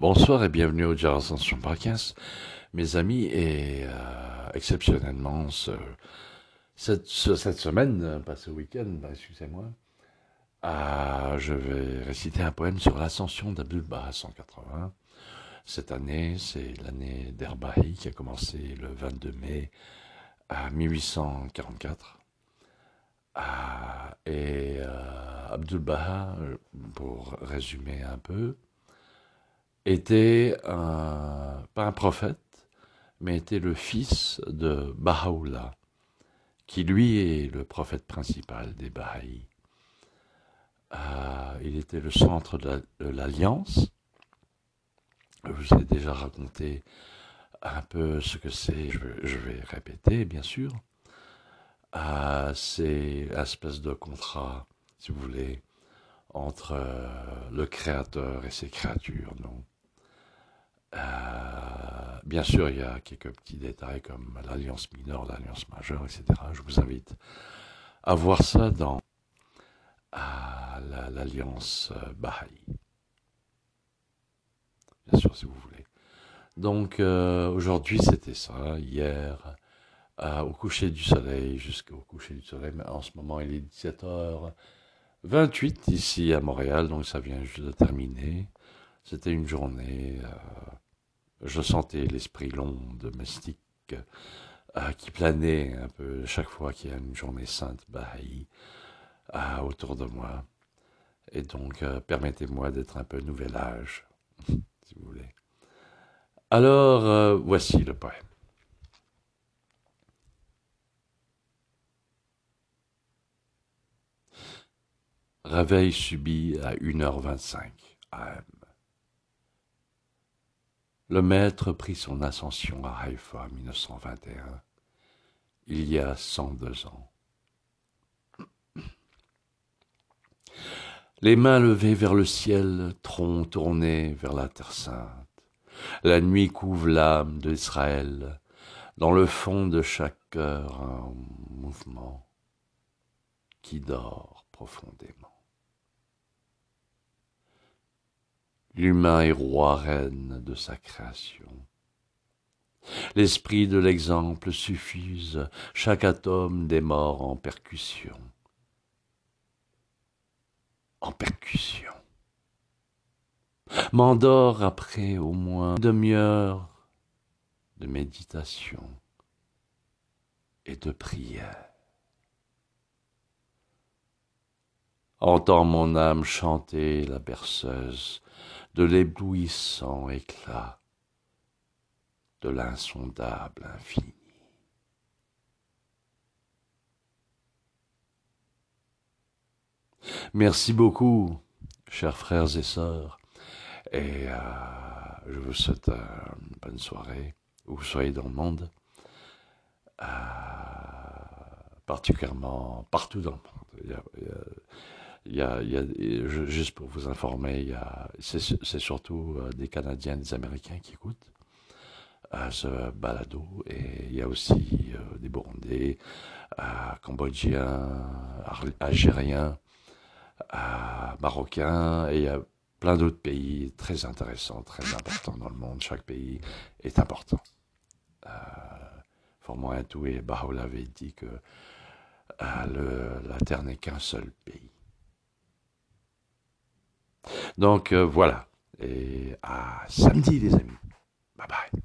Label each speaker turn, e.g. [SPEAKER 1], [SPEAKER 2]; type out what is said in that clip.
[SPEAKER 1] Bonsoir et bienvenue au Jar Ascension Parkins, mes amis, et euh, exceptionnellement ce, cette, semaine, euh, pas ce week-end, bah, excusez-moi, euh, je vais réciter un poème sur l'ascension d'Abdul Baha 180. Cette année, c'est l'année d'Erbahi qui a commencé le 22 mai à 1844. et Abdul Baha, pour résumer un peu, était un, pas un prophète, mais était le fils de Baha'u'llah, qui lui est le prophète principal des Bahaïs. Euh, il était le centre de l'Alliance. Je vous ai déjà raconté un peu ce que c'est, je, vais répéter bien sûr. Euh, c'est l'espèce de contrat, si vous voulez, entre euh, le Créateur et ses créatures. Donc, euh, bien sûr, il y a quelques petits détails comme l'alliance mineure, l'alliance majeure, etc. Je vous invite à voir ça dans l'alliance euh, Baha'i. Bien sûr, si vous voulez. Donc, euh, aujourd'hui, c'était ça. Hier, au coucher du soleil, jusqu'au coucher du soleil, mais en ce moment, il est 17h28 ici à Montréal, donc ça vient juste de terminer. C'était une journée je sentais l'esprit long, domestique, euh, qui planait un peu chaque fois qu'il y a une journée sainte Baha'i euh, autour de moi. Et donc, euh, permettez-moi d'être un peu nouvel âge, si vous voulez. Alors, voici le poème. Réveil subit à 1h25 AM. Le maître prit son ascension à Haïfa en 1921, il y a 102 ans. Les mains levées vers le ciel, tronc tourné vers la terre sainte, la nuit couvre l'âme d'Israël, dans le fond de chaque cœur un mouvement qui dort profondément. L'humain est roi reine de sa création. L'esprit de l'exemple suffuse chaque atome des morts en percussion. En percussion. M'endors après au moins demi-heure de méditation et de prière. Entends mon âme chanter la berceuse de l'éblouissant éclat de l'insondable infini. Merci beaucoup, chers frères et sœurs, et euh, je vous souhaite une bonne soirée, où vous soyez dans le monde, euh, particulièrement partout dans le monde juste pour vous informer, c'est surtout euh, des Canadiens, des Américains qui écoutent euh, ce balado, et il y a aussi euh, des Burundais, Cambodgiens, Algériens, Marocains, et il y a plein d'autres pays très intéressants, très importants dans le monde. Chaque pays est important. formant un tout, et Bahá'u'lláh avait dit que la Terre n'est qu'un seul pays. Donc euh, voilà. Et à samedi les amis. Bye bye.